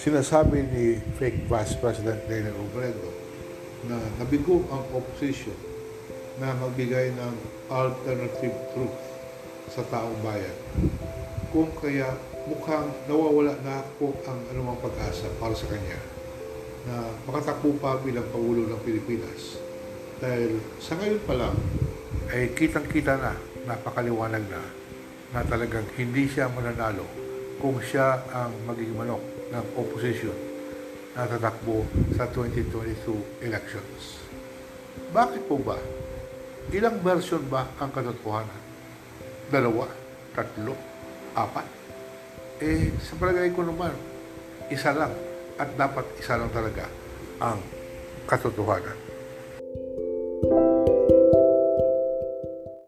sinasabi ni fake Vice President Lenin Robredo na nabigo ang opposition na magbigay ng alternative truth sa taong bayan. Kung kaya mukhang nawawala na po ang anumang pag-asa para sa kanya na makatakbo pa bilang Pangulo ng Pilipinas. Dahil sa ngayon pa lang, ay kitang-kita na, napakaliwanag na, na talagang hindi siya mananalo kung siya ang magiging manok ng opposition na tatakbo sa 2022 elections. Bakit po ba? Ilang version ba ang katotohanan? Dalawa? Tatlo? Apat? Eh, sa palagay ko naman, isa lang at dapat isa lang talaga ang katotohanan.